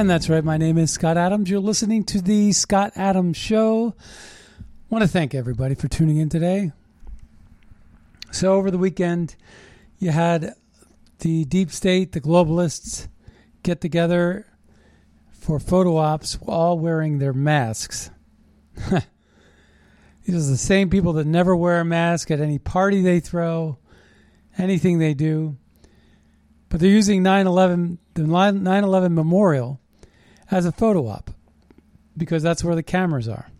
And that's right. My name is Scott Adams. You're listening to the Scott Adams Show. I want to thank everybody for tuning in today. So, over the weekend, you had the deep state, the globalists get together for photo ops, all wearing their masks. These are the same people that never wear a mask at any party they throw, anything they do. But they're using 9 11, the 9 11 memorial as a photo op because that's where the cameras are.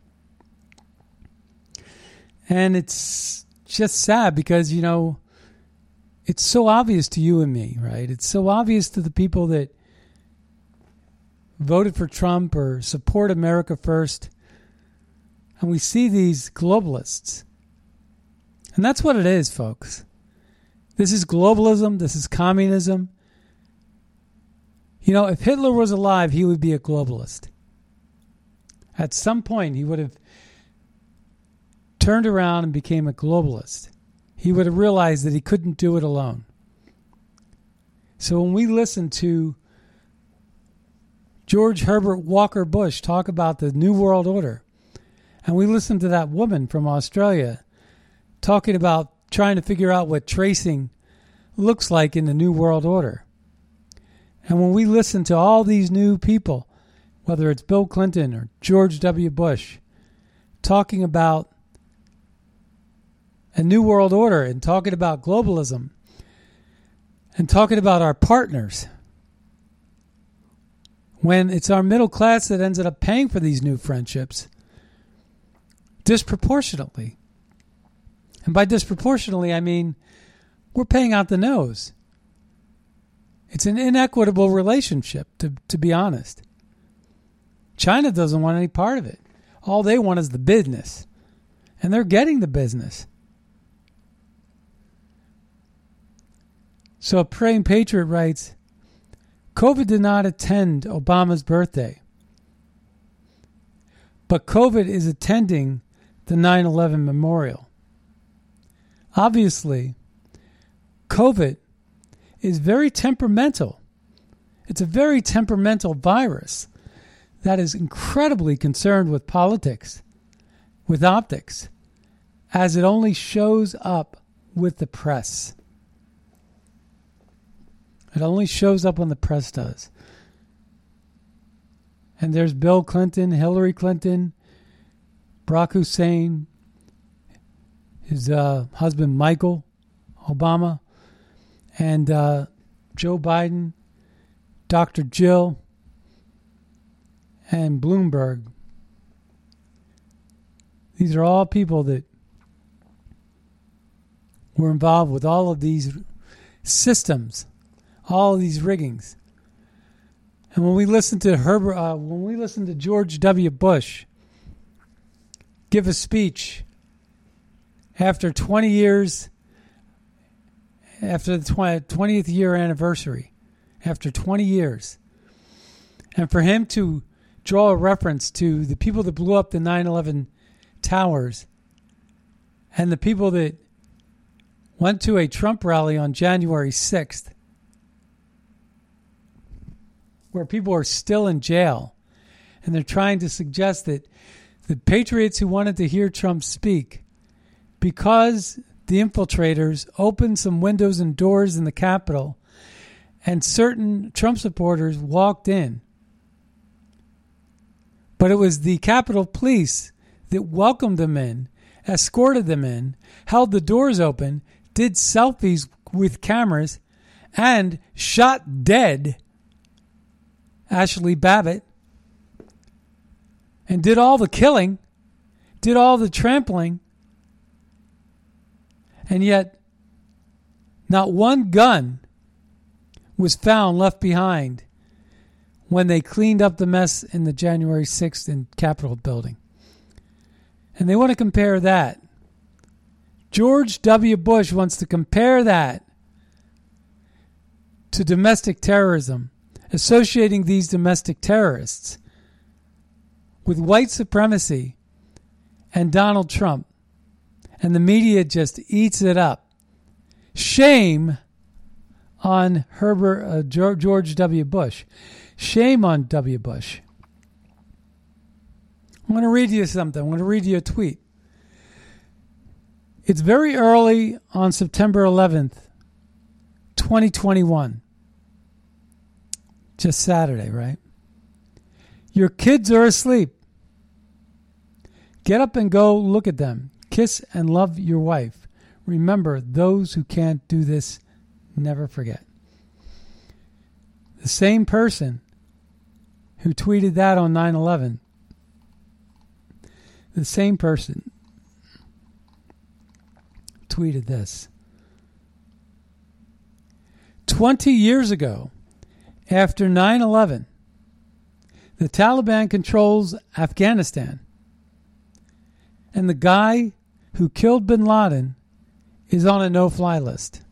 And it's just sad because, you know, it's so obvious to you and me, right? It's so obvious to the people that voted for Trump or support America first. And we see these globalists. And that's what it is, folks. This is globalism, this is communism. You know, if Hitler was alive, he would be a globalist. At some point, he would have turned around and became a globalist. He would have realized that he couldn't do it alone. So when we listen to George Herbert Walker Bush talk about the New World Order, and we listen to that woman from Australia talking about trying to figure out what tracing looks like in the New World Order. And when we listen to all these new people, whether it's Bill Clinton or George W. Bush, talking about a new world order and talking about globalism and talking about our partners, when it's our middle class that ends up paying for these new friendships disproportionately. And by disproportionately, I mean we're paying out the nose. It's an inequitable relationship, to, to be honest. China doesn't want any part of it. All they want is the business. And they're getting the business. So, a praying patriot writes COVID did not attend Obama's birthday, but COVID is attending the 9 11 memorial. Obviously, COVID is very temperamental. It's a very temperamental virus that is incredibly concerned with politics, with optics, as it only shows up with the press. It only shows up when the press does. And there's Bill Clinton, Hillary Clinton, Barack Hussein, his uh, husband Michael Obama, and uh, Joe Biden, Dr. Jill, and Bloomberg. These are all people that were involved with all of these systems, all of these riggings. And when we listen to Herbert, uh, when we listen to George W. Bush give a speech after 20 years after the 20th year anniversary, after 20 years. And for him to draw a reference to the people that blew up the 9 11 towers and the people that went to a Trump rally on January 6th, where people are still in jail, and they're trying to suggest that the patriots who wanted to hear Trump speak, because the infiltrators opened some windows and doors in the Capitol, and certain Trump supporters walked in. But it was the Capitol Police that welcomed them in, escorted them in, held the doors open, did selfies with cameras, and shot dead Ashli Babbitt and did all the killing, did all the trampling, and yet not one gun was found left behind when they cleaned up the mess in the January 6th in Capitol building. And they want to compare that. George W. Bush wants to compare that to domestic terrorism, associating these domestic terrorists with white supremacy and Donald Trump. And the media just eats it up. Shame on Herbert uh, George W. Bush. Shame on W. Bush. I'm going to read you something. I'm going to read you a tweet. It's very early on September 11th, 2021. Just Saturday, right? Your kids are asleep. Get up and go look at them. Kiss and love your wife. Remember, those who can't do this never forget. The same person who tweeted that on 9 11, the same person tweeted this. 20 years ago, after 9 11, the Taliban controls Afghanistan. And the guy who killed bin Laden is on a no fly list.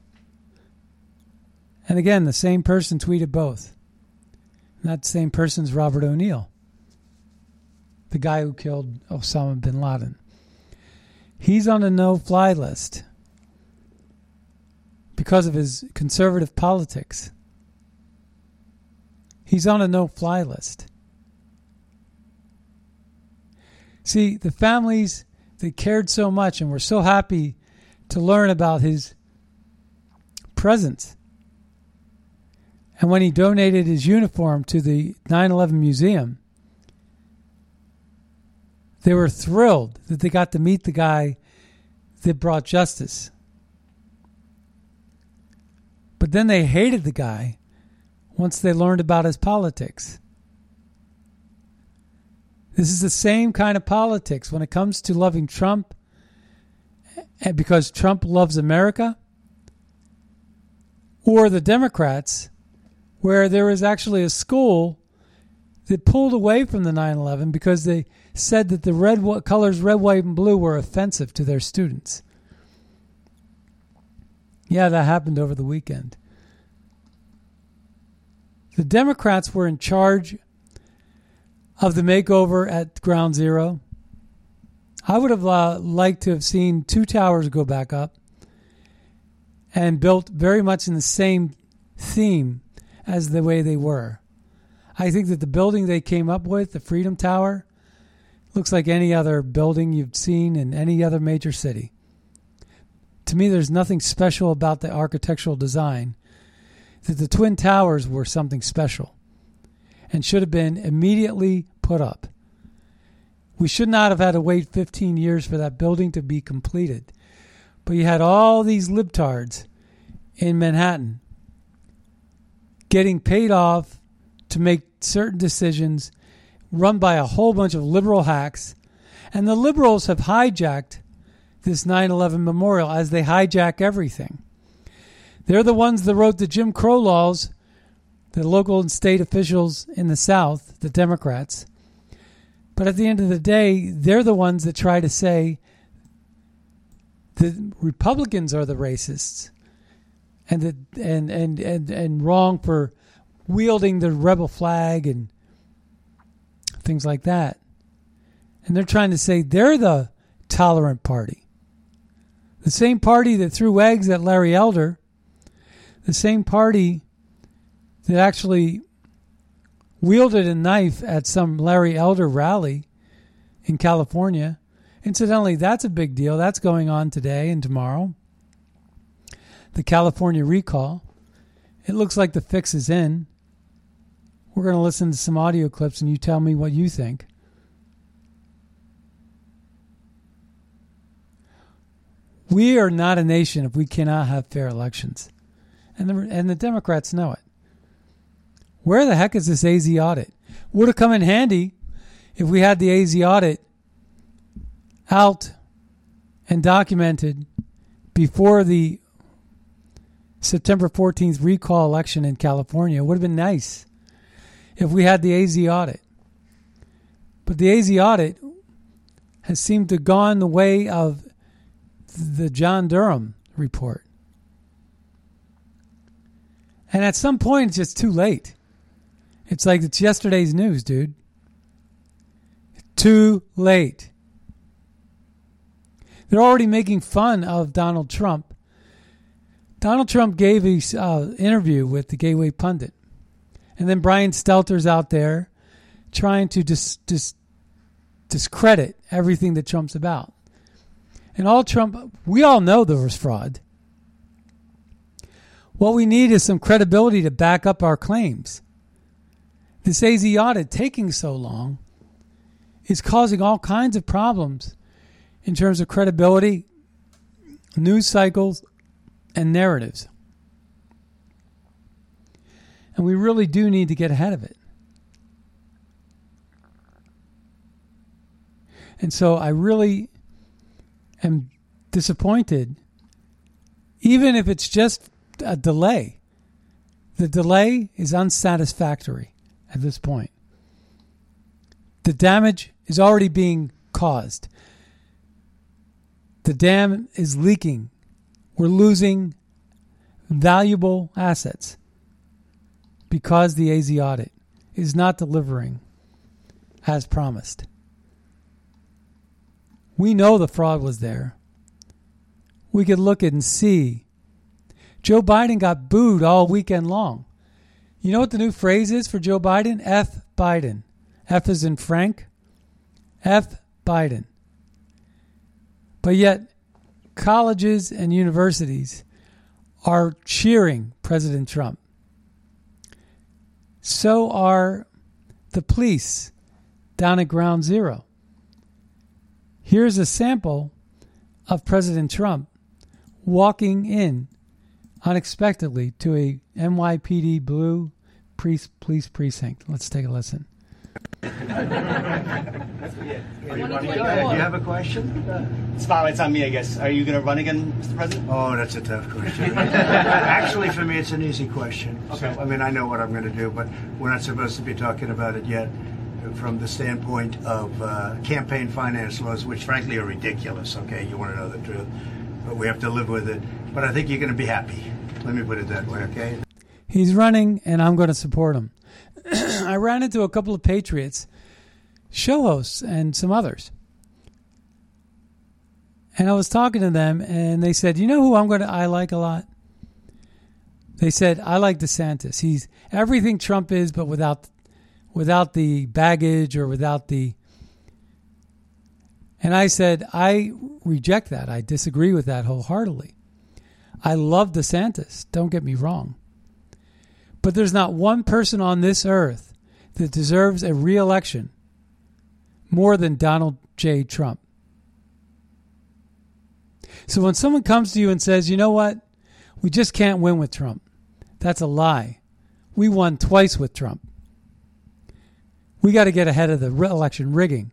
And again, the same person tweeted both. that same person's Robert O'Neill, the guy who killed Osama bin Laden. He's on a no fly list because of his conservative politics. He's on a no fly list. See, the families that cared so much and were so happy to learn about his presence. And when he donated his uniform to the 9 11 Museum, they were thrilled that they got to meet the guy that brought justice. But then they hated the guy once they learned about his politics. This is the same kind of politics when it comes to loving Trump, eh, because Trump loves America, or the Democrats, where there was actually a school that pulled away from the 9 11 because they said that the red colors red, white, and blue were offensive to their students. Yeah, that happened over the weekend. The Democrats were in charge of the makeover at Ground Zero. I would have uh, liked to have seen two towers go back up and built very much in the same theme as the way they were. I think that the building they came up with, the Freedom Tower, looks like any other building you've seen in any other major city. To me, there's nothing special about the architectural design. That the Twin Towers were something special and should have been immediately put up. We should not have had to wait 15 years for that building to be completed. But you had all these libtards in Manhattan getting paid off to make certain decisions run by a whole bunch of liberal hacks. And the liberals have hijacked this 9 11 memorial as they hijack everything. They're the ones that wrote the Jim Crow laws the local and state officials in the South, the Democrats. But at the end of the day, they're the ones that try to say the Republicans are the racists and the, and, and and and wrong for wielding the rebel flag and things like that. And they're trying to say they're the tolerant party. The same party that threw eggs at Larry Elder, the same party that actually wielded a knife at some Larry Elder rally in California. Incidentally, that's a big deal. That's going on today and tomorrow. The California recall. It looks like the fix is in. We're going to listen to some audio clips and you tell me what you think. We are not a nation if we cannot have fair elections. And the, and the Democrats know it. Where the heck is this AZ audit? Would have come in handy if we had the AZ audit out and documented before the September 14th recall election in California. It would have been nice if we had the AZ audit. But the AZ audit has seemed to have gone the way of the John Durham report. And at some point, it's just too late. It's like it's yesterday's news, dude. Too late. They're already making fun of Donald Trump. Donald Trump gave his uh, interview with the Gateway Pundit. And then Brian Stelter's out there trying to dis- dis- discredit everything that Trump's about. And all Trump, we all know there was fraud. What we need is some credibility to back up our claims. This audit taking so long is causing all kinds of problems in terms of credibility, news cycles, and narratives. And we really do need to get ahead of it. And so I really am disappointed, even if it's just a delay. The delay is unsatisfactory at this point. The damage is already being caused. The dam is leaking. We're losing valuable assets because the AZ audit is not delivering as promised. We know the fraud was there. We could look at and see. Joe Biden got booed all weekend long. You know what the new phrase is for Joe Biden? F Biden. F is in Frank. F Biden. But yet, colleges and universities are cheering President Trump. So are the police down at Ground Zero. Here's a sample of President Trump walking in unexpectedly to a NYPD blue police, police precinct. Let's take a listen. Do you have a question? Spotlight's on me, I guess. Are you going to run again, Mr. President? Oh, that's a tough question. Actually, for me, it's an easy question. So, I mean, I know what I'm going to do, but we're not supposed to be talking about it yet from the standpoint of uh, campaign finance laws, which frankly are ridiculous. Okay, you want to know the truth, but we have to live with it. But I think you're going to be happy. Let me put it that way. Okay. He's running, and I'm going to support him. I ran into a couple of patriots, show hosts, and some others. And I was talking to them, and they said, "You know who I'm going to I like a lot." They said, "I like DeSantis. He's everything Trump is, but without without the baggage or without the." And I said, "I reject that. I disagree with that wholeheartedly. I love DeSantis. Don't get me wrong." But there's not one person on this earth that deserves a reelection more than Donald J. Trump. So when someone comes to you and says, you know what, we just can't win with Trump, that's a lie. We won twice with Trump. We got to get ahead of the election rigging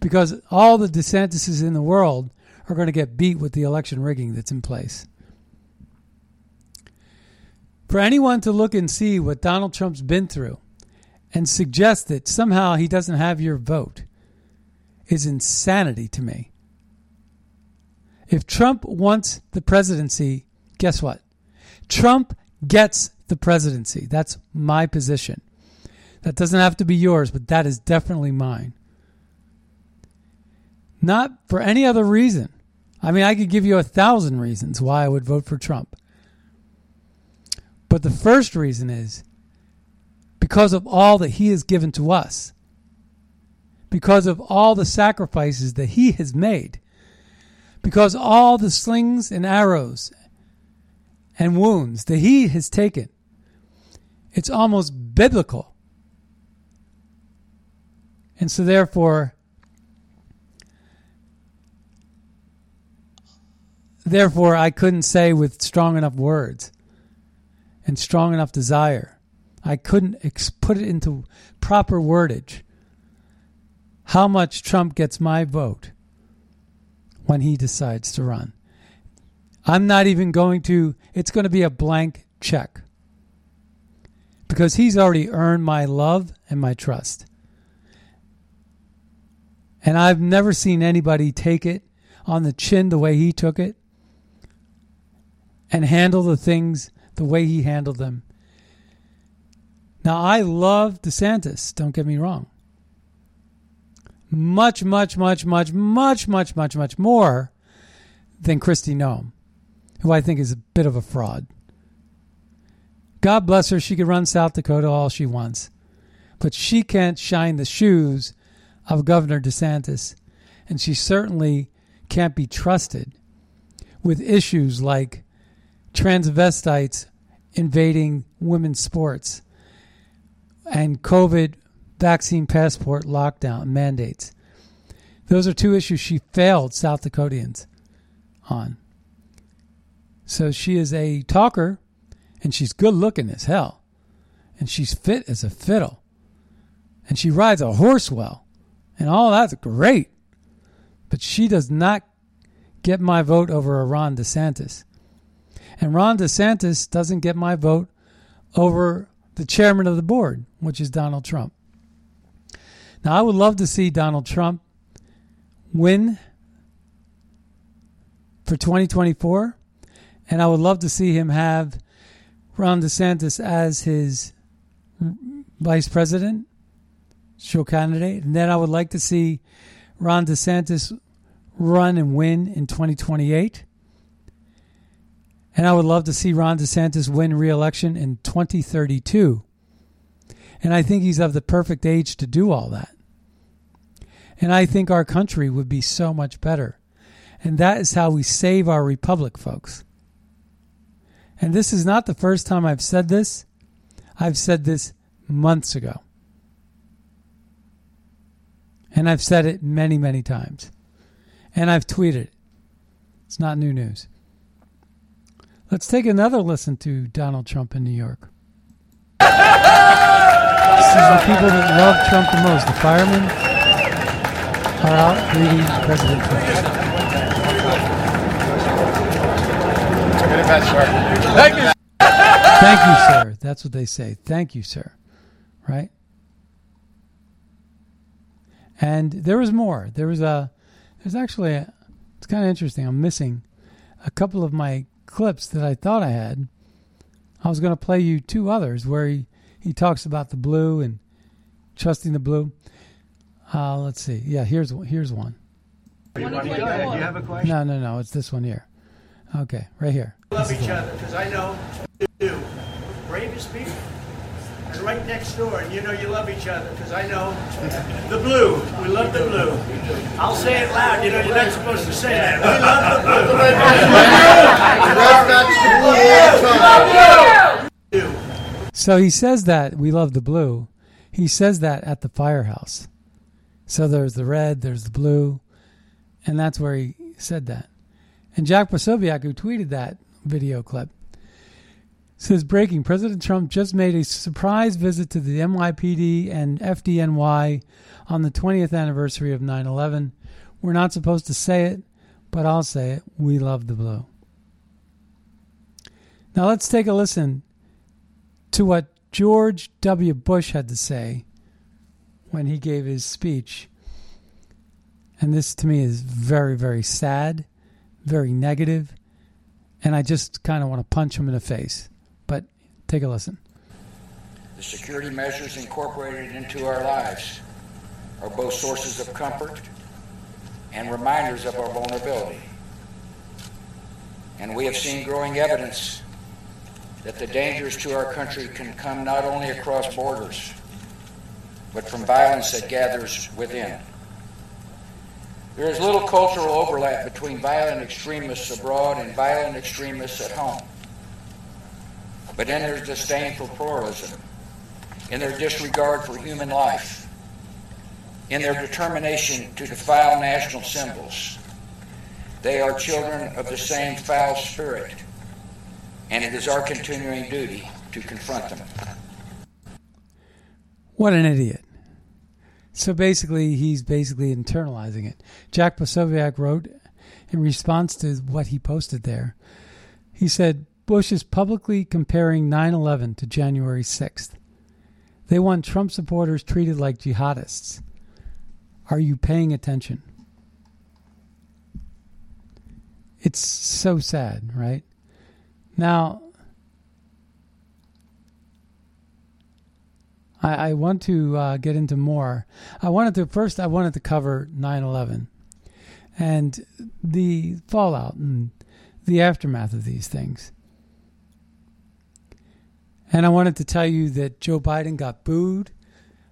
because all the DeSantises in the world are going to get beat with the election rigging that's in place. For anyone to look and see what Donald Trump's been through and suggest that somehow he doesn't have your vote is insanity to me. If Trump wants the presidency, guess what? Trump gets the presidency. That's my position. That doesn't have to be yours, but that is definitely mine. Not for any other reason. I mean, I could give you a thousand reasons why I would vote for Trump. But the first reason is because of all that he has given to us, because of all the sacrifices that he has made, because all the slings and arrows and wounds that he has taken. It's almost biblical. And so, therefore, therefore, I couldn't say with strong enough words and strong enough desire. I couldn't ex- put it into proper wordage how much Trump gets my vote when he decides to run. I'm not even going to, it's going to be a blank check because he's already earned my love and my trust. And I've never seen anybody take it on the chin the way he took it and handle the things the way he handled them. Now, I love DeSantis, don't get me wrong. Much, much, much, much, much, much, much, much more than Kristi Noem, who I think is a bit of a fraud. God bless her, she can run South Dakota all she wants, but she can't shine the shoes of Governor DeSantis, and she certainly can't be trusted with issues like transvestites invading women's sports and COVID vaccine passport lockdown mandates. Those are two issues she failed South Dakotians on. So she is a talker and she's good looking as hell. And she's fit as a fiddle. And she rides a horse well. And all that's great. But she does not get my vote over Ron DeSantis. And Ron DeSantis doesn't get my vote over the chairman of the board, which is Donald Trump. Now, I would love to see Donald Trump win for 2024, and I would love to see him have Ron DeSantis as his vice president, show candidate, and then I would like to see Ron DeSantis run and win in 2028. And I would love to see Ron DeSantis win re-election in 2032. And I think he's of the perfect age to do all that. And I think our country would be so much better. And that is how we save our republic, folks. And this is not the first time I've said this. I've said this months ago. And I've said it many, many times. And I've tweeted it. It's not new news. Let's take another listen to Donald Trump in New York. This is the people that love Trump the most. The firemen are out greeting President Trump. Thank you. Thank you, sir. That's what they say. Thank you, sir. Right? And there was more. There was a. There's actually a. It's kind of interesting. I'm missing a couple of my clips that I thought I had. I was going to play you two others where he, he talks about the blue and trusting the blue. Uh, let's see. Yeah, here's here's one. Go. You have a question? No, no, no. It's this one here. Okay, right here. love each other because I know you. Bravest people. And right next door, and you know you love each other because I know the blue. We love the blue. I'll say it loud. You know you're not supposed to say that. We love the blue. So he says that we love the blue. He says that at the firehouse. So there's the red, there's the blue, and that's where he said that. And Jack Posobiec, who tweeted that video clip, says breaking President Trump just made a surprise visit to the NYPD and FDNY on the 20th anniversary of 9 11. We're not supposed to say it, but I'll say it. We love the blue. Now let's take a listen to what George W. Bush had to say when he gave his speech. And this to me is very, very sad, very negative, And I just kind of want to punch him in the face. Take a listen. The security measures incorporated into our lives are both sources of comfort and reminders of our vulnerability. And we have seen growing evidence that the dangers to our country can come not only across borders, but from violence that gathers within. There is little cultural overlap between violent extremists abroad and violent extremists at home. But in their disdain for pluralism, in their disregard for human life, in their determination to defile national symbols, they are children of the same foul spirit, and it is our continuing duty to confront them. What an idiot. So basically, he's basically internalizing it. Jack Posobiec wrote in response to what he posted there. He said, Bush is publicly comparing 9 11 to January 6th. They want Trump supporters treated like jihadists. Are you paying attention? It's so sad, right? Now, I, I want to uh, get into more. I wanted to first. I wanted to cover 9/11 and the fallout and the aftermath of these things. And I wanted to tell you that Joe Biden got booed.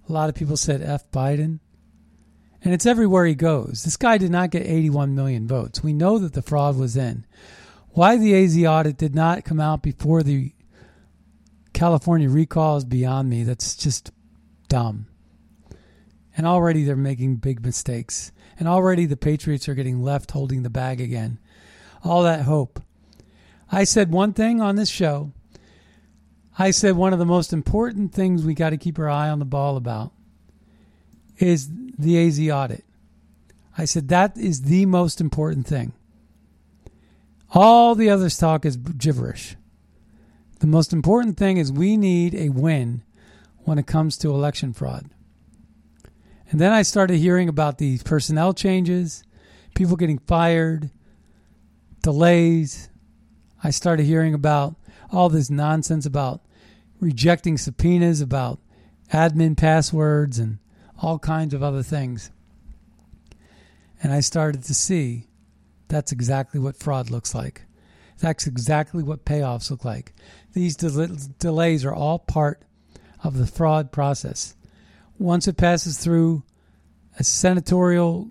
A lot of people said F Biden. And it's everywhere he goes. This guy did not get 81 million votes. We know that the fraud was in. Why the AZ audit did not come out before the California recall is beyond me. That's just dumb. And already they're making big mistakes. And already the Patriots are getting left holding the bag again. All that hope. I said one thing on this show. I said one of the most important things we got to keep our eye on the ball about is the AZ audit. I said that is the most important thing. All the other talk is gibberish. The most important thing is we need a win when it comes to election fraud. And then I started hearing about these personnel changes, people getting fired, delays. I started hearing about all this nonsense about rejecting subpoenas, about admin passwords, and all kinds of other things. And I started to see that's exactly what fraud looks like. That's exactly what payoffs look like. These del- delays are all part of the fraud process. Once it passes through a senatorial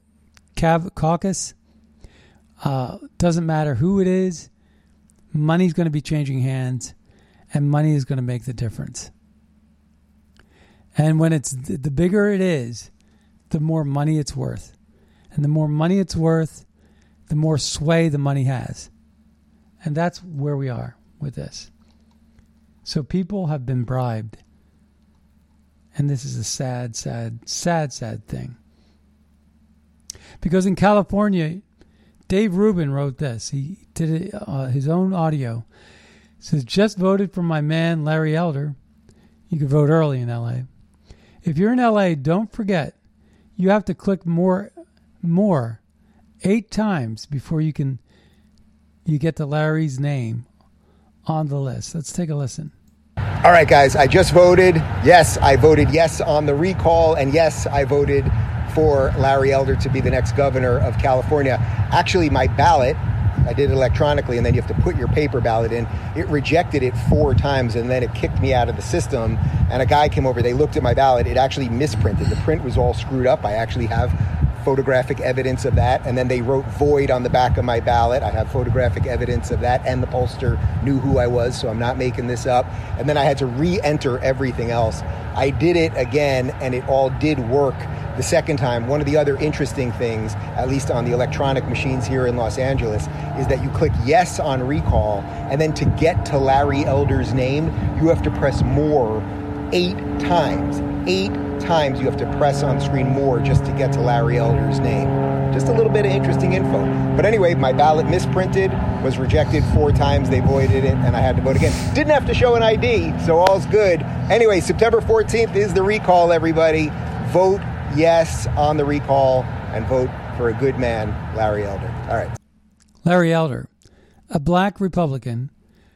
caucus, uh, doesn't matter who it is, money's going to be changing hands, and money is going to make the difference. And when it's the bigger it is, the more money it's worth. And the more money it's worth, the more sway the money has. And that's where we are with this. So people have been bribed. And this is a sad, sad, sad, sad thing. Because in California, Dave Rubin wrote this. He did uh, his own audio. Says, just voted for my man, Larry Elder. You can vote early in LA. If you're in LA, don't forget, you have to click more, more, eight times before you can, you get to Larry's name on the list. Let's take a listen. All right, guys, I just voted. Yes, I voted yes on the recall, and yes, I voted for Larry Elder to be the next governor of California. Actually, my ballot, I did it electronically, and then you have to put your paper ballot in. It rejected it four times, and then it kicked me out of the system. And a guy came over, they looked at my ballot, it actually misprinted. The print was all screwed up. I actually have photographic evidence of that. And then they wrote void on the back of my ballot. I have photographic evidence of that. And the pollster knew who I was, so I'm not making this up. And then I had to re enter everything else. I did it again, and it all did work the second time. One of the other interesting things, at least on the electronic machines here in Los Angeles, is that you click yes on recall, and then to get to Larry Elder's name, you have to press more eight times. Eight times you have to press on screen more just to get to Larry Elder's name. Just a little bit of interesting info. But anyway, my ballot misprinted, was rejected four times. They voided it, and I had to vote again. Didn't have to show an ID, so all's good. Anyway, September 14th is the recall, everybody. Vote yes on the recall and vote for a good man, Larry Elder. All right. Larry Elder. a black Republican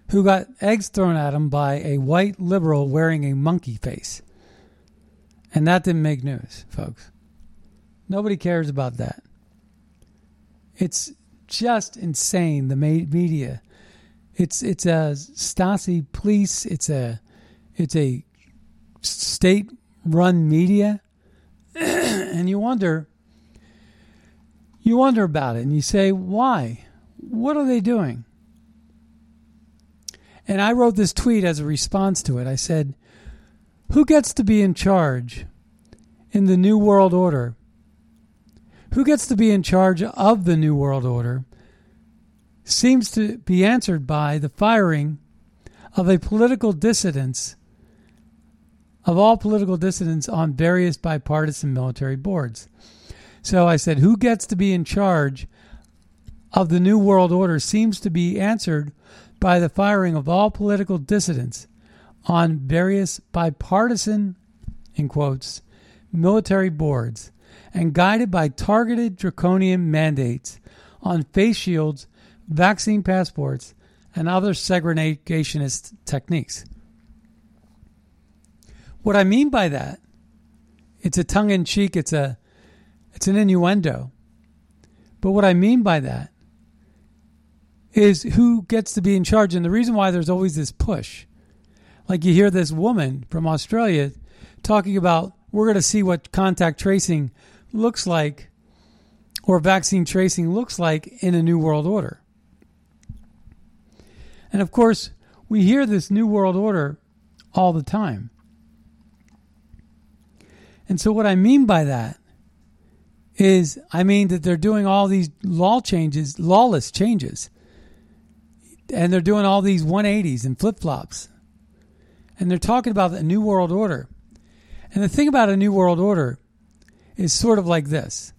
who got eggs thrown at him by a white liberal wearing a monkey face. And that didn't make news, folks. Nobody cares about that. It's just insane, the media. It's it's a Stasi police, it's a it's a state run media. and you wonder you wonder about it and you say, why? What are they doing? And I wrote this tweet as a response to it. I said, Who gets to be in charge in the New World Order? Who gets to be in charge of the New World Order seems to be answered by the firing of a political of all political dissidents on various bipartisan military boards. So I said, Who gets to be in charge of the New World Order seems to be answered by the firing of all political dissidents on various bipartisan, in quotes, military boards and guided by targeted draconian mandates on face shields, vaccine passports, and other segregationist techniques. What I mean by that, it's a tongue in cheek, it's a it's an innuendo. But what I mean by that is who gets to be in charge. And the reason why there's always this push, like you hear this woman from Australia talking about, we're going to see what contact tracing looks like or vaccine tracing looks like in a new world order. And of course, we hear this new world order all the time. And so, what I mean by that is, I mean that they're doing all these law changes, lawless changes and they're doing all these 180s and flip flops. And they're talking about the New World Order. And the thing about a New World Order is sort of like this.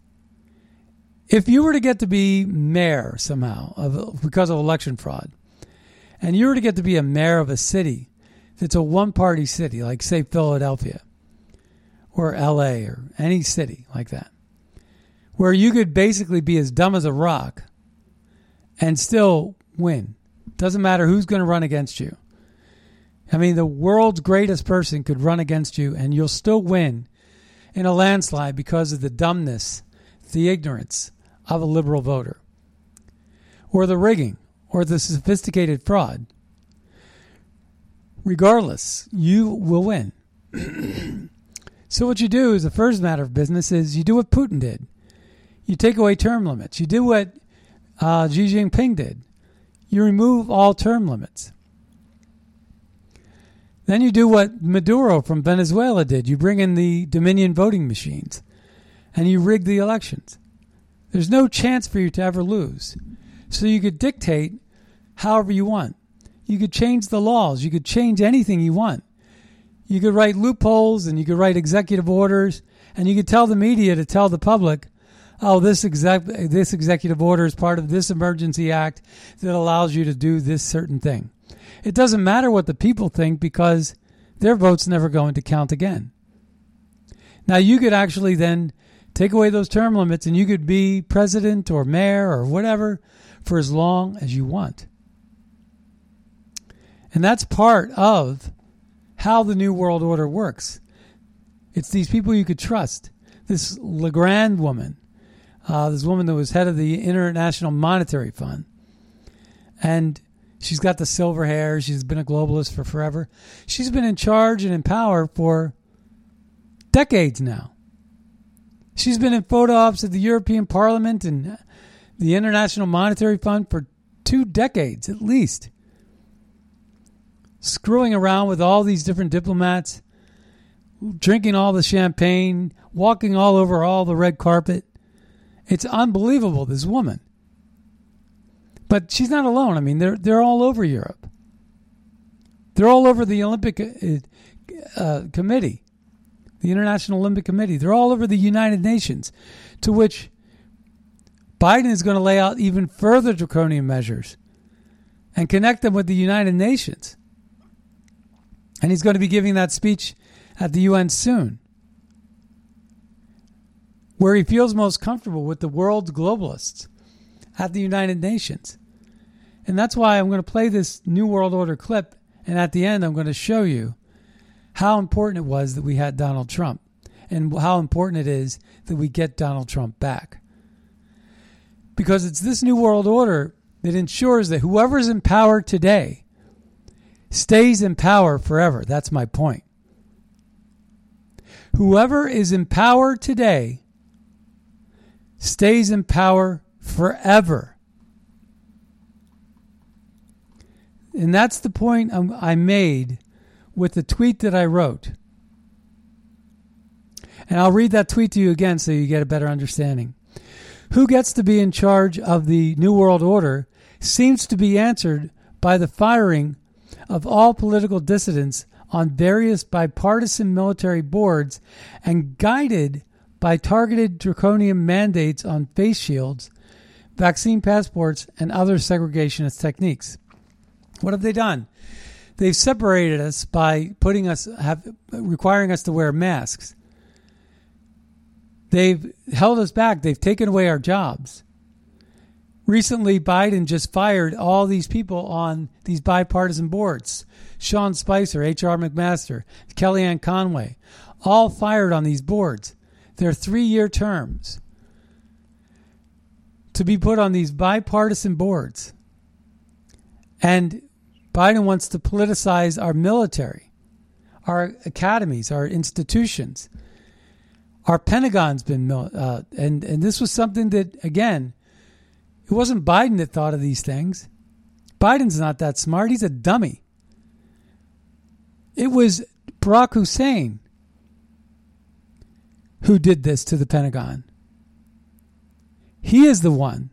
If you were to get to be mayor somehow of, because of election fraud, and you were to get to be a mayor of a city that's a one party city, like, say, Philadelphia or LA or any city like that, where you could basically be as dumb as a rock and still win doesn't matter who's going to run against you. I mean, the world's greatest person could run against you and you'll still win in a landslide because of the dumbness, the ignorance of a liberal voter, or the rigging, or the sophisticated fraud. Regardless, you will win. so, what you do is the first matter of business is you do what Putin did. You take away term limits. You do what uh, Xi Jinping did you remove all term limits. Then you do what Maduro from Venezuela did you bring in the Dominion voting machines and you rig the elections. There's no chance for you to ever lose. So you could dictate however you want. You could change the laws. You could change anything you want. You could write loopholes and you could write executive orders and you could tell the media to tell the public oh, this exec- this executive order is part of this emergency act that allows you to do this certain thing. It doesn't matter what the people think because their vote's never going to count again. Now, you could actually then take away those term limits and you could be president or mayor or whatever for as long as you want. And that's part of how the New World Order works. It's these people you could trust. This Lagarde woman, uh, this woman that was head of the International Monetary Fund. And she's got the silver hair. She's been a globalist for forever. She's been in charge and in power for decades now. She's been in photo ops at the European Parliament and the International Monetary Fund for two decades at least. Screwing around with all these different diplomats, drinking all the champagne, walking all over all the red carpet. It's unbelievable, this woman. But she's not alone. I mean, they're they're all over Europe. They're all over the Olympic uh, uh, Committee, the International Olympic Committee. They're all over the United Nations, to which Biden is going to lay out even further draconian measures and connect them with the United Nations. And he's going to be giving that speech at the UN soon where he feels most comfortable with the world's globalists at the United Nations. And that's why I'm going to play this New World Order clip. And at the end, I'm going to show you how important it was that we had Donald Trump and how important it is that we get Donald Trump back. Because it's this New World Order that ensures that whoever's in power today stays in power forever. That's my point. Whoever is in power today stays in power forever. And that's the point I made with the tweet that I wrote. And I'll read that tweet to you again so you get a better understanding. Who gets to be in charge of the New World Order seems to be answered by the firing of all political dissidents on various bipartisan military boards and guided by targeted draconian mandates on face shields, vaccine passports, and other segregationist techniques. What have they done? They've separated us by putting us have requiring us to wear masks. They've held us back. They've taken away our jobs. Recently, Biden just fired all these people on these bipartisan boards. Sean Spicer, H.R. McMaster, Kellyanne Conway, all fired on these boards. They're three year terms to be put on these bipartisan boards. And Biden wants to politicize our military, our academies, our institutions. Our Pentagon's been, uh, and, and this was something that, again, it wasn't Biden that thought of these things. Biden's not that smart. He's a dummy. It was Barack Hussein who did this to the Pentagon. He is the one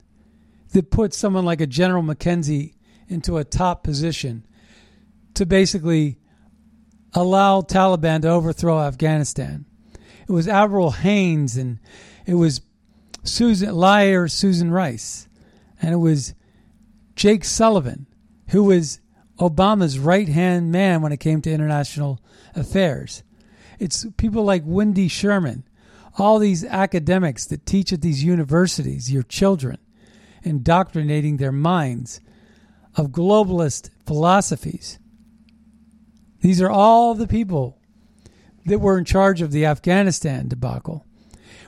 that put someone like a General McKenzie into a top position to basically allow Taliban to overthrow Afghanistan. It was Avril Haines and it was Susan liar Susan Rice and it was Jake Sullivan, who was Obama's right hand man when it came to international affairs. It's people like Wendy Sherman, all these academics that teach at these universities, your children, indoctrinating their minds of globalist philosophies. These are all the people that were in charge of the Afghanistan debacle,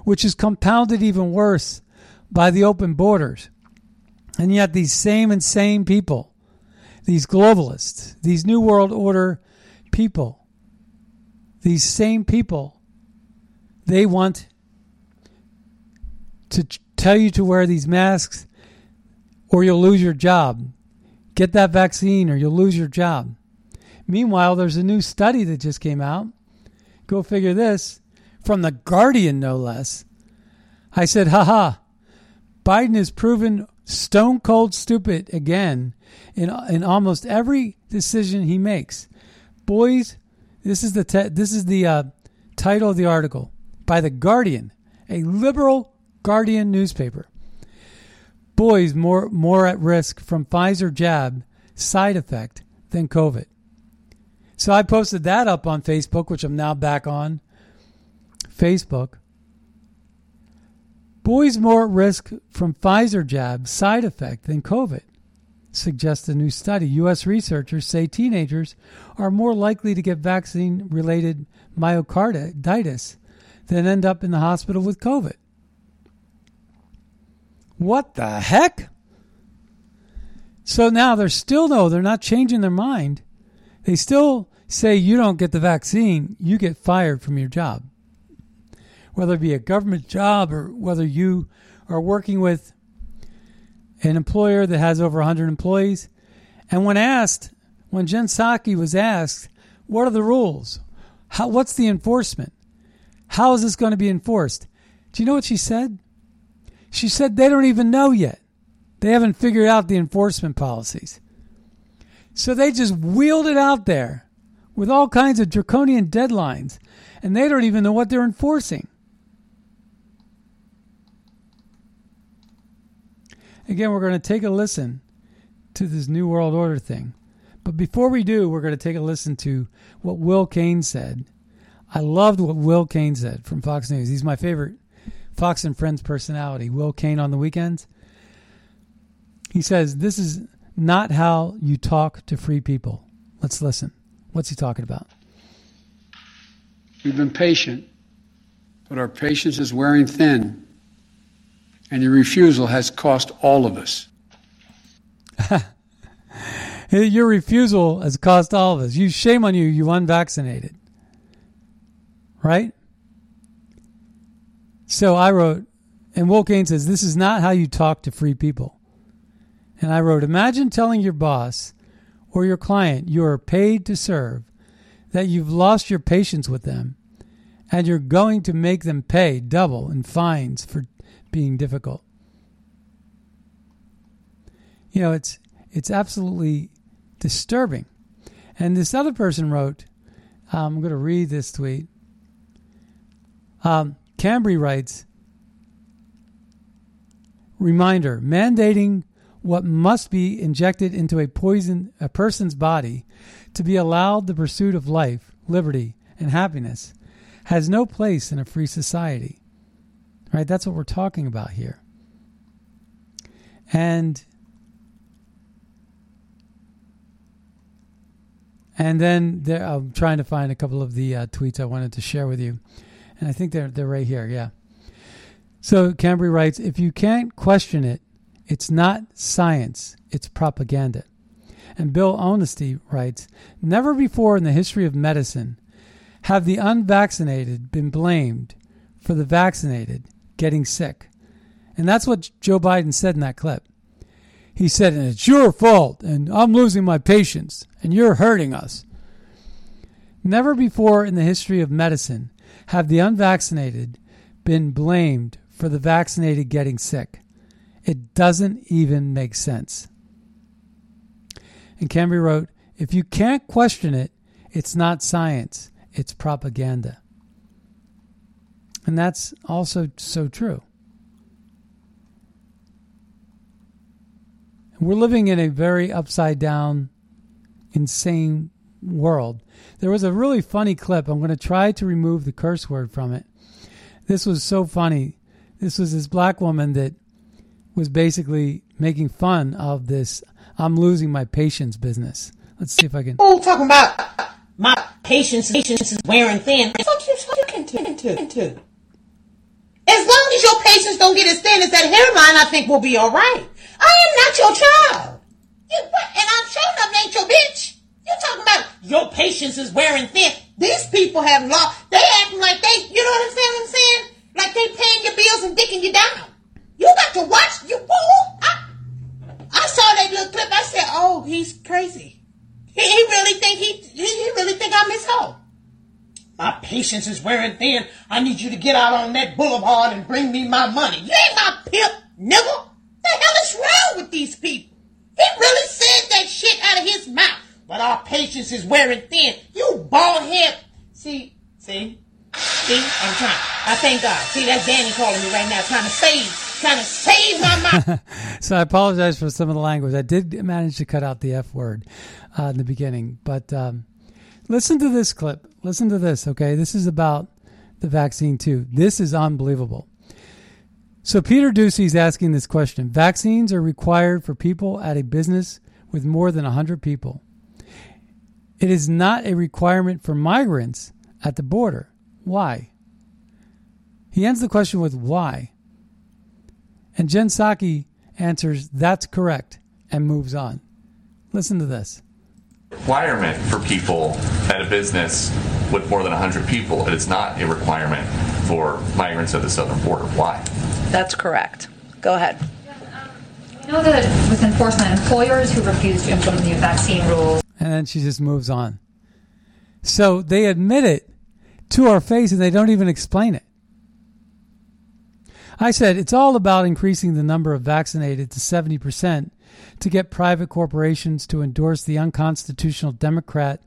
which is compounded even worse by the open borders. And yet, these same insane people, these globalists, these New World Order people, these same people, they want to tell you to wear these masks or you'll lose your job. Get that vaccine or you'll lose your job. Meanwhile, there's a new study that just came out. Go figure this from The Guardian, no less. I said, haha, Biden has proven stone cold stupid again in in almost every decision he makes. Boys, this is the te- this is the uh, title of the article by the Guardian, a liberal Guardian newspaper. Boys more more at risk from Pfizer jab side effect than COVID. So I posted that up on Facebook, which I'm now back on Facebook. Boys more at risk from Pfizer jab side effect than COVID, suggests a new study. U.S. researchers say teenagers are more likely to get vaccine related myocarditis than end up in the hospital with COVID. What the heck? So now they're still, no, they're not changing their mind. They still say you don't get the vaccine, you get fired from your job whether it be a government job or whether you are working with an employer that has over 100 employees. And when asked, when Jen Psaki was asked, what are the rules? How, what's the enforcement? How is this going to be enforced? Do you know what she said? She said they don't even know yet. They haven't figured out the enforcement policies. So they just wheeled it out there with all kinds of draconian deadlines, and they don't even know what they're enforcing. Again, we're going to take a listen to this New World Order thing. But before we do, we're going to take a listen to what Will Cain said. I loved what Will Cain said from Fox News. He's my favorite Fox and Friends personality. Will Cain on the weekends. He says, This is not how you talk to free people. Let's listen. What's he talking about? We've been patient, but our patience is wearing thin, and your refusal has cost all of us. Your refusal has cost all of us. You shame on you, you unvaccinated. Right? So I wrote, and Cain says, This is not how you talk to free people. And I wrote, Imagine telling your boss or your client you are paid to serve that you've lost your patience with them and you're going to make them pay double in fines for being difficult. You know, it's it's absolutely disturbing. And this other person wrote, um, I'm going to read this tweet. Um, Cambry writes, reminder, mandating what must be injected into a poison a person's body to be allowed the pursuit of life, liberty, and happiness has no place in a free society. Right? That's what we're talking about here. And and then there, I'm trying to find a couple of the uh, tweets I wanted to share with you, I think they're they're right here. Yeah. So Cambry writes, if you can't question it, it's not science, it's propaganda. And Bill Honesty writes, never before in the history of medicine have the unvaccinated been blamed for the vaccinated getting sick. And that's what Joe Biden said in that clip. He said, and it's your fault, and I'm losing my patience, and you're hurting us. Never before in the history of medicine have the unvaccinated been blamed for the vaccinated getting sick. It doesn't even make sense. And Cambry wrote, if you can't question it, it's not science, it's propaganda. And that's also so true. We're living in a very upside down, insane world. There was a really funny clip. I'm going to try to remove the curse word from it. This was so funny. This was this black woman that was basically making fun of this I'm losing my patience business. Let's see if I can. Oh, talking about uh, uh, my patience, patience is wearing thin. Fuck you, fuck. As long as your patience don't get as thin as that hairline, I think we'll be all right. I am not your child. You, and I'm showing up ain't your bitch. You're talking about your patience is wearing thin. These people have lost. They acting like they, you know what I'm saying? I'm saying? Like they paying your bills and dicking you down. You got to watch, you fool. I, I saw that little clip. I said, "Oh, he's crazy. He, he really think he, he he really think I'm his hoe." My patience is wearing thin. I need you to get out on that boulevard and bring me my money. You ain't my pimp, nigga. The hell is wrong with these people? He really said that shit out of his mouth. But our patience is wearing thin. You bald head. See, see, see. I'm trying. I thank God. See, that's Danny calling me right now, trying to save, trying to save my mind. so I apologize for some of the language. I did manage to cut out the F word uh, in the beginning, but um, listen to this clip. Listen to this, okay? This is about the vaccine too. This is unbelievable. So Peter Doocy is asking this question: Vaccines are required for people at a business with more than 100 people. It is not a requirement for migrants at the border. Why? He ends the question with why. And Jen Psaki answers, that's correct, and moves on. Listen to this. Requirement for people at a business with more than 100 people. It is not a requirement for migrants at the southern border. Why? That's correct. Go ahead. Um, we know that with enforcement, employers who refuse to implement the vaccine rules. And then she just moves on. So they admit it to our face and they don't even explain it. I said it's all about increasing the number of vaccinated to 70% to get private corporations to endorse the unconstitutional Democrat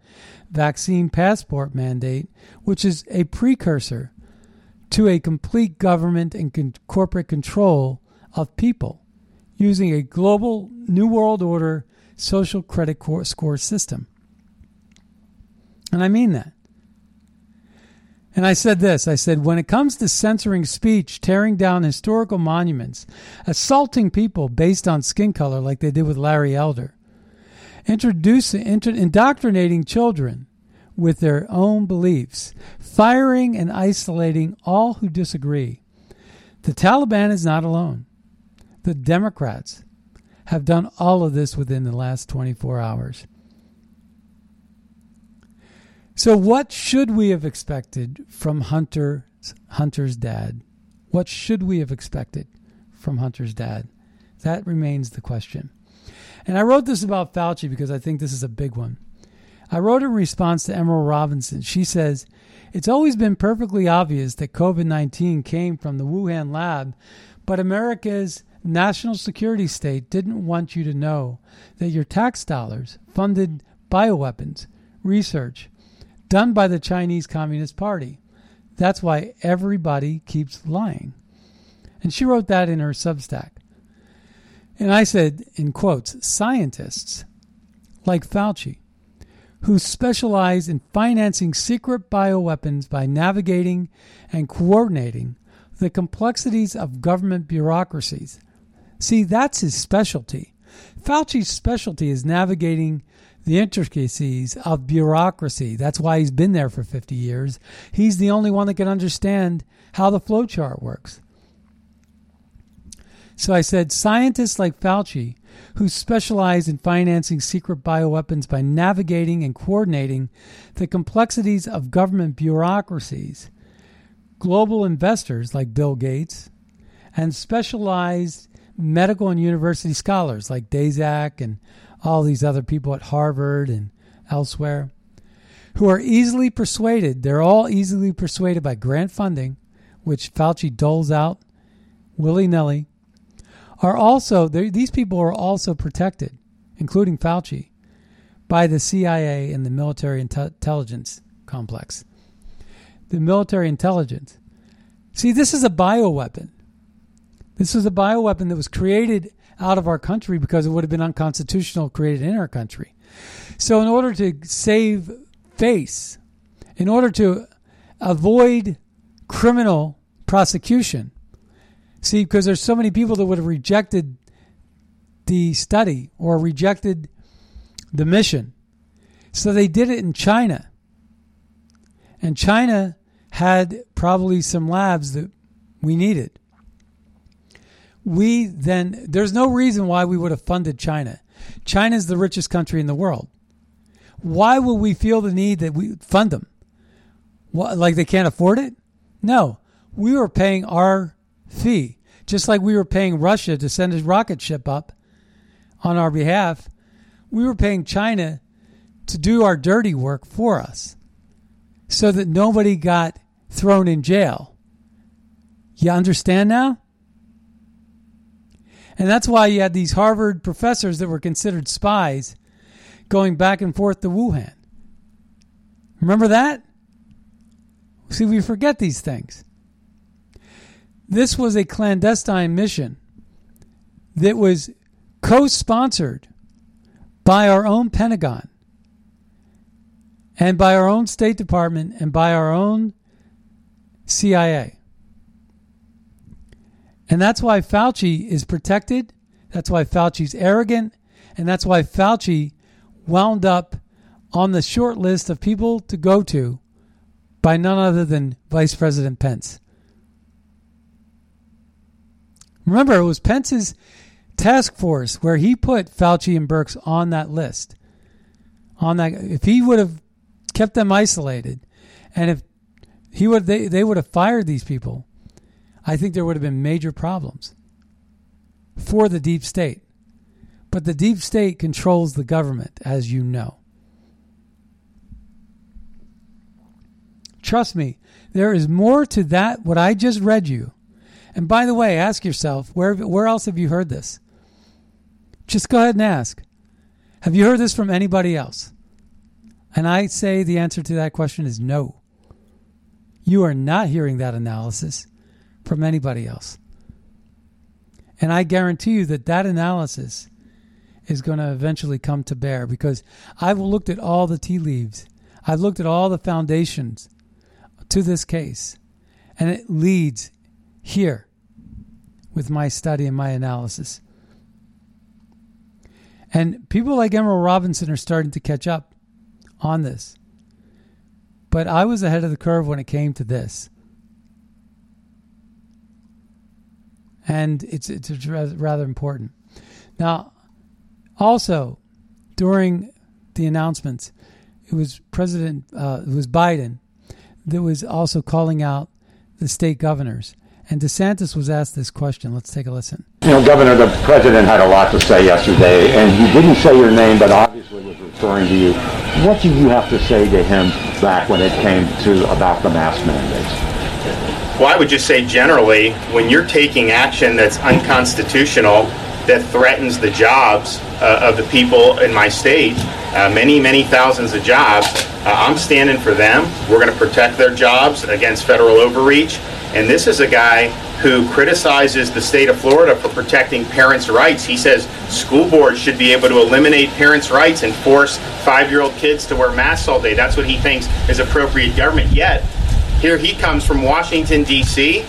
vaccine passport mandate, which is a precursor to a complete government and con- corporate control of people using a global New World Order social credit score system. And I mean that. And I said this I said, when it comes to censoring speech, tearing down historical monuments, assaulting people based on skin color, like they did with Larry Elder, introducing, inter, indoctrinating children with their own beliefs, firing and isolating all who disagree. The Taliban is not alone. The Democrats have done all of this within the last 24 hours. So, what should we have expected from Hunter's, Hunter's dad? What should we have expected from Hunter's dad? That remains the question. And I wrote this about Fauci because I think this is a big one. I wrote in response to Emerald Robinson. She says, It's always been perfectly obvious that COVID 19 came from the Wuhan lab, but America's national security state didn't want you to know that your tax dollars funded bioweapons research done by the Chinese Communist Party. That's why everybody keeps lying. And she wrote that in her Substack. And I said, in quotes, scientists like Fauci, who specialize in financing secret bioweapons by navigating and coordinating the complexities of government bureaucracies. See, that's his specialty. Fauci's specialty is navigating the intricacies of bureaucracy. That's why he's been there for 50 years. He's the only one that can understand how the flowchart works. So I said, scientists like Fauci, who specialize in financing secret bioweapons by navigating and coordinating the complexities of government bureaucracies, global investors like Bill Gates, and specialized medical and university scholars like Daszak and all these other people at Harvard and elsewhere, who are easily persuaded. They're all easily persuaded by grant funding, which Fauci doles out willy nilly are also these people are also protected, including Fauci, by the CIA and the military intelligence complex. The military intelligence. See, this is a bioweapon. This is a bioweapon that was created out of our country because it would have been unconstitutional created in our country. So, in order to save face, in order to avoid criminal prosecution, See, because there's so many people that would have rejected the study or rejected the mission. So they did it in China. And China had probably some labs that we needed. We then, there's no reason why we would have funded China. China is the richest country in the world. Why would we feel the need that we fund them? What, like they can't afford it? No. We were paying our fee. Just like we were paying Russia to send a rocket ship up on our behalf, we were paying China to do our dirty work for us so that nobody got thrown in jail. You understand now? And that's why you had these Harvard professors that were considered spies going back and forth to Wuhan. Remember that? See, we forget these things. This was a clandestine mission that was co sponsored by our own Pentagon and by our own State Department and by our own CIA. And that's why Fauci is protected. That's why Fauci's arrogant. And that's why Fauci wound up on the short list of people to go to by none other than Vice President Pence. Remember, it was Pence's task force where he put Fauci and Birx on that list. On that, if he would have kept them isolated, and if he would, they, they would have fired these people. I think there would have been major problems for the deep state. But the deep state controls the government, as you know. Trust me, there is more to that, what I just read you, and by the way, ask yourself where where else have you heard this? Just go ahead and ask. Have you heard this from anybody else? And I say the answer to that question is no. You are not hearing that analysis from anybody else. And I guarantee you that that analysis is going to eventually come to bear because I've looked at all the tea leaves. I've looked at all the foundations to this case, and it leads here with my study and my analysis. And people like Emerald Robinson are starting to catch up on this. But I was ahead of the curve when it came to this. And it's it's rather important. Now, also during the announcements, it was President, uh, it was Biden that was also calling out the state governors. And DeSantis was asked this question. Let's take a listen. You know, Governor, the president had a lot to say yesterday, and he didn't say your name, but obviously was referring to you. What did you have to say to him back when it came to about the mask mandates? Well, I would just say generally, when you're taking action that's unconstitutional, that threatens the jobs uh, of the people in my state, uh, many, many thousands of jobs. Uh, I'm standing for them. We're going to protect their jobs against federal overreach. And this is a guy who criticizes the state of Florida for protecting parents' rights. He says school boards should be able to eliminate parents' rights and force five year old kids to wear masks all day. That's what he thinks is appropriate government. Yet, here he comes from Washington, D.C.,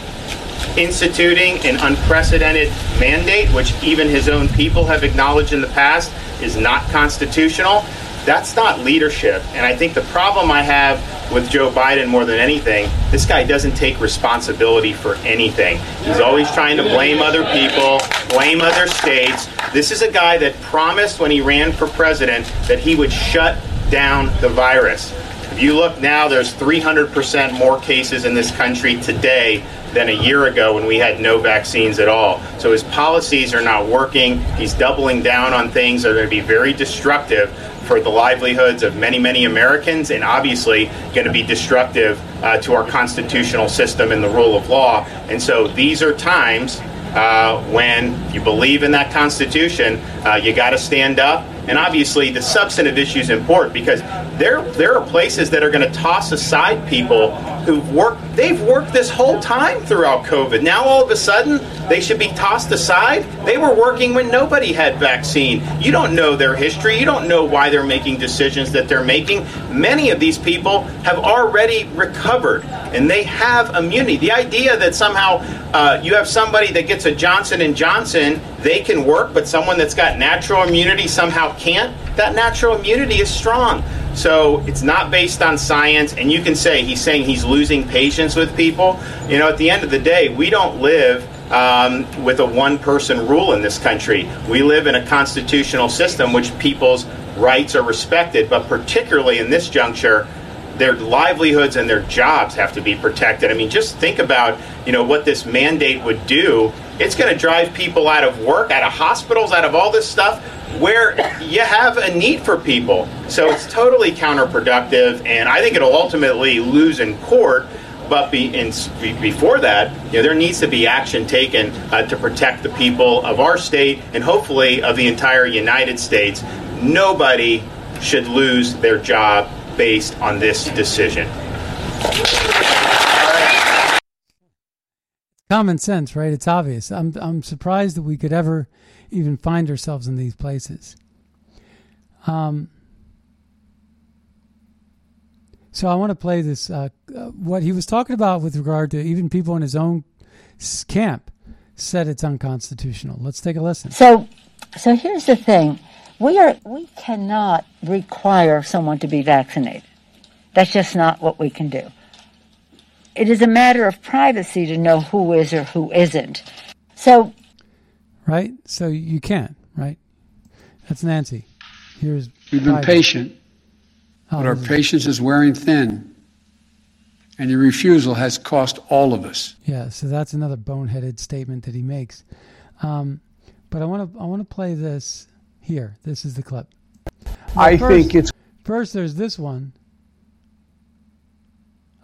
instituting an unprecedented mandate, which even his own people have acknowledged in the past is not constitutional. That's not leadership. And I think the problem I have with Joe Biden more than anything, this guy doesn't take responsibility for anything. He's always trying to blame other people, blame other states. This is a guy that promised when he ran for president that he would shut down the virus. If you look now, there's 300% more cases in this country today than a year ago when we had no vaccines at all. So his policies are not working. He's doubling down on things that are going to be very destructive for the livelihoods of many, many Americans, and obviously going to be destructive uh, to our constitutional system and the rule of law. And so these are times uh, when you believe in that Constitution, uh, you got to stand up. And obviously, the substantive issue is important because there there are places that are going to toss aside people who've worked. They've worked this whole time throughout COVID. Now all of a sudden they should be tossed aside. They were working when nobody had vaccine. You don't know their history. You don't know why they're making decisions that they're making. Many of these people have already recovered and they have immunity. The idea that somehow uh, you have somebody that gets a Johnson and Johnson, they can work, but someone that's got natural immunity somehow can't. That natural immunity is strong. So it's not based on science, and you can say he's saying he's losing patience with people. You know, at the end of the day, we don't live um, with a one person rule in this country. We live in a constitutional system which people's rights are respected, but particularly in this juncture, their livelihoods and their jobs have to be protected. I mean, just think about, you know, what this mandate would do. It's going to drive people out of work, out of hospitals, out of all this stuff where you have a need for people. So it's totally counterproductive, and I think it'll ultimately lose in court. But be, in, before that, you know, there needs to be action taken uh, to protect the people of our state and hopefully of the entire United States. Nobody should lose their job based on this decision. Common sense, right? It's obvious. I'm I'm surprised that we could ever even find ourselves in these places. Um, so I want to play this. Uh, uh, what he was talking about with regard to even people in his own camp said it's unconstitutional. Let's take a listen. So, so here's the thing: we are we cannot require someone to be vaccinated. That's just not what we can do. It is a matter of privacy to know who is or who isn't. So right? So you can't, right? That's Nancy. Here's we've been Biden. patient, oh, but our patience is wearing thin, and your refusal has cost all of us. Yeah, so that's another boneheaded statement that he makes. Um, but I want to I want to play this here. This is the clip. Well, I first, think it's first. There's this one.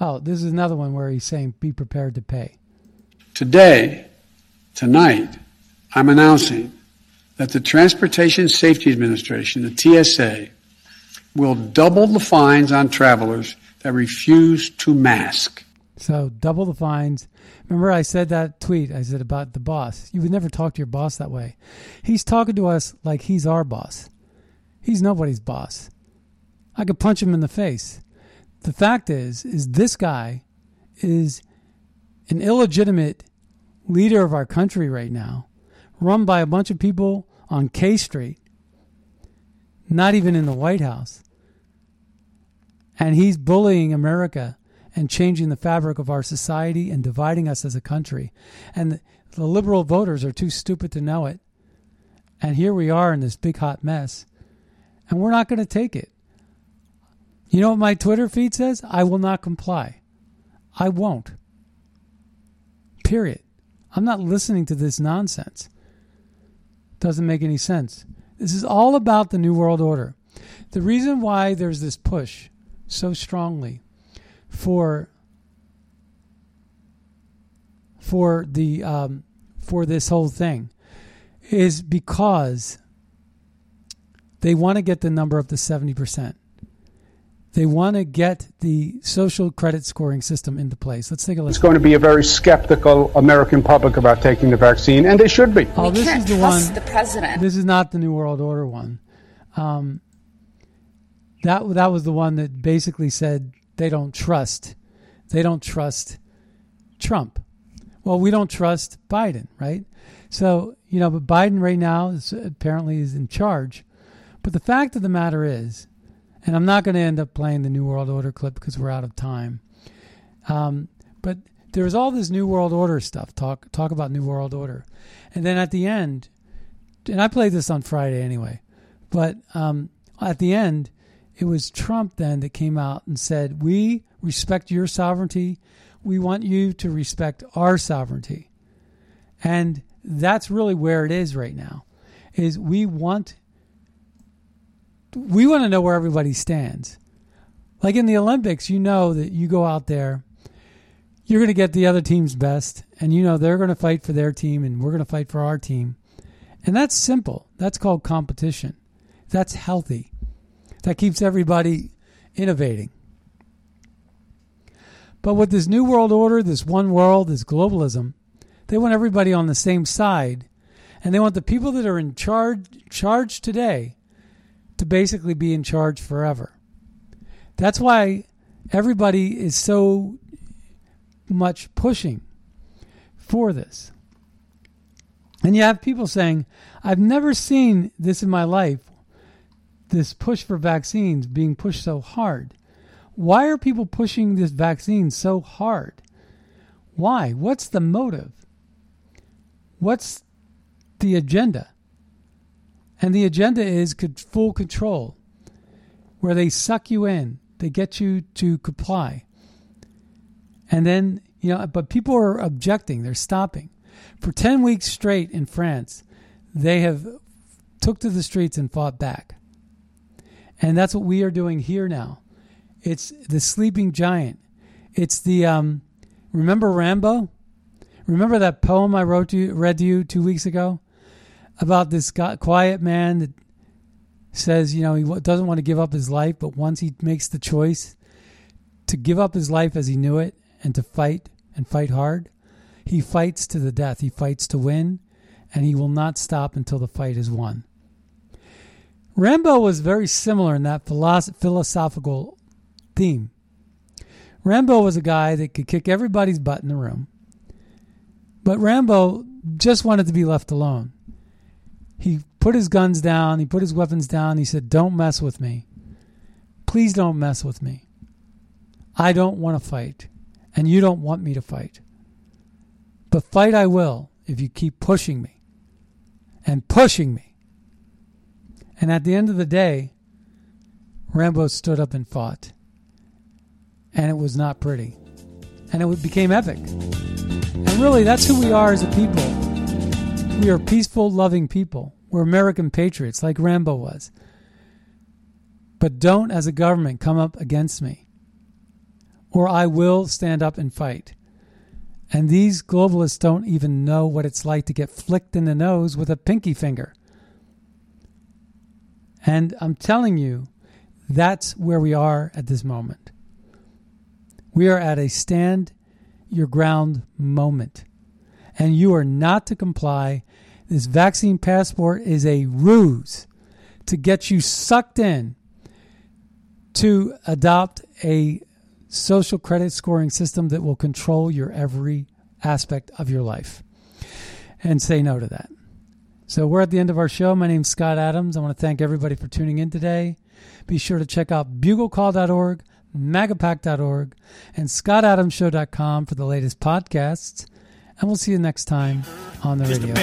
Oh, this is another one where he's saying, "Be prepared to pay." Today, tonight, I'm announcing that the Transportation Safety Administration, the TSA, will double the fines on travelers that refuse to mask. So, double the fines. Remember, I said that tweet I said about the boss. You would never talk to your boss that way. He's talking to us like he's our boss. He's nobody's boss. I could punch him in the face. The fact is, is this guy is an illegitimate leader of our country right now run by a bunch of people on K Street not even in the White House. And he's bullying America and changing the fabric of our society and dividing us as a country. And the, liberal voters are too stupid to know it. And here we are in this big hot mess. And we're not going to take it. You know what my Twitter feed says? I will not comply. I won't. Period. I'm not listening to this nonsense. Doesn't make any sense. This is all about the New World Order. The reason why there's this push so strongly for for the um, for this whole thing is because they want to get the number up to seventy percent. They want to get the social credit scoring system into place. Let's take a look. It's going to be a very skeptical American public about taking the vaccine, and they should be. Oh, we this can't is the trust one. the president. This is not the New World Order one. Um, that that was the one that basically said they don't trust, they don't trust Trump. Well, we don't trust Biden, right? So you know, but Biden right now is apparently is in charge. But the fact of the matter is, and I'm not going to end up playing the New World Order clip because we're out of time. Um, but there's all this New World Order stuff. Talk talk about New World Order, and then at the end, and I played this on Friday anyway. But um, at the end, it was Trump then that came out and said, "We respect your sovereignty. We want you to respect our sovereignty." And that's really where it is right now. Is we want we want to know where everybody stands. Like in the Olympics, you know that you go out there, you're going to get the other team's best, and you know they're going to fight for their team, and we're going to fight for our team. And that's simple. That's called competition. That's healthy. That keeps everybody innovating. But with this new world order, this one world, this globalism, they want everybody on the same side, and they want the people that are in charge charge today to basically be in charge forever. That's why everybody is so much pushing for this. And you have people saying, I've never seen this in my life, this push for vaccines being pushed so hard. Why are people pushing this vaccine so hard? Why? What's the motive? What's the agenda? And the agenda is full control, where they suck you in, they get you to comply. And then, you know, but people are objecting, they're stopping. For 10 weeks straight in France, they have took to the streets and fought back. And that's what we are doing here now. It's the sleeping giant. It's the um remember Rambo? Remember that poem I wrote to you, read to you 2 weeks ago about this guy, quiet man that says, you know, he doesn't want to give up his life, but once he makes the choice to give up his life as he knew it and to fight and fight hard, he fights to the death. He fights to win, and he will not stop until the fight is won. Rambo was very similar in that philosoph- philosophical theme. Rambo was a guy that could kick everybody's butt in the room, but Rambo just wanted to be left alone. He put his guns down, he put his weapons down, he said, Don't mess with me. Please don't mess with me. I don't want to fight, and you don't want me to fight. But fight I will if you keep pushing me and pushing me. And at the end of the day, Rambo stood up and fought. And it was not pretty. And it became epic. And really, that's who we are as a people. We are peaceful, loving people. We're American patriots, like Rambo was. But don't, as a government, come up against me, or I will stand up and fight. And these globalists don't even know what it's like to get flicked in the nose with a pinky finger. And I'm telling you, that's where we are at this moment. We are at a stand your ground moment. And you are not to comply. This vaccine passport is a ruse to get you sucked in to adopt a social credit scoring system that will control your every aspect of your life. And say no to that. So we're at the end of our show. My name's Scott Adams. I want to thank everybody for tuning in today. Be sure to check out buglecall.org, magapack.org, and scottadamshow.com for the latest podcasts and we'll see you next time on the Just radio.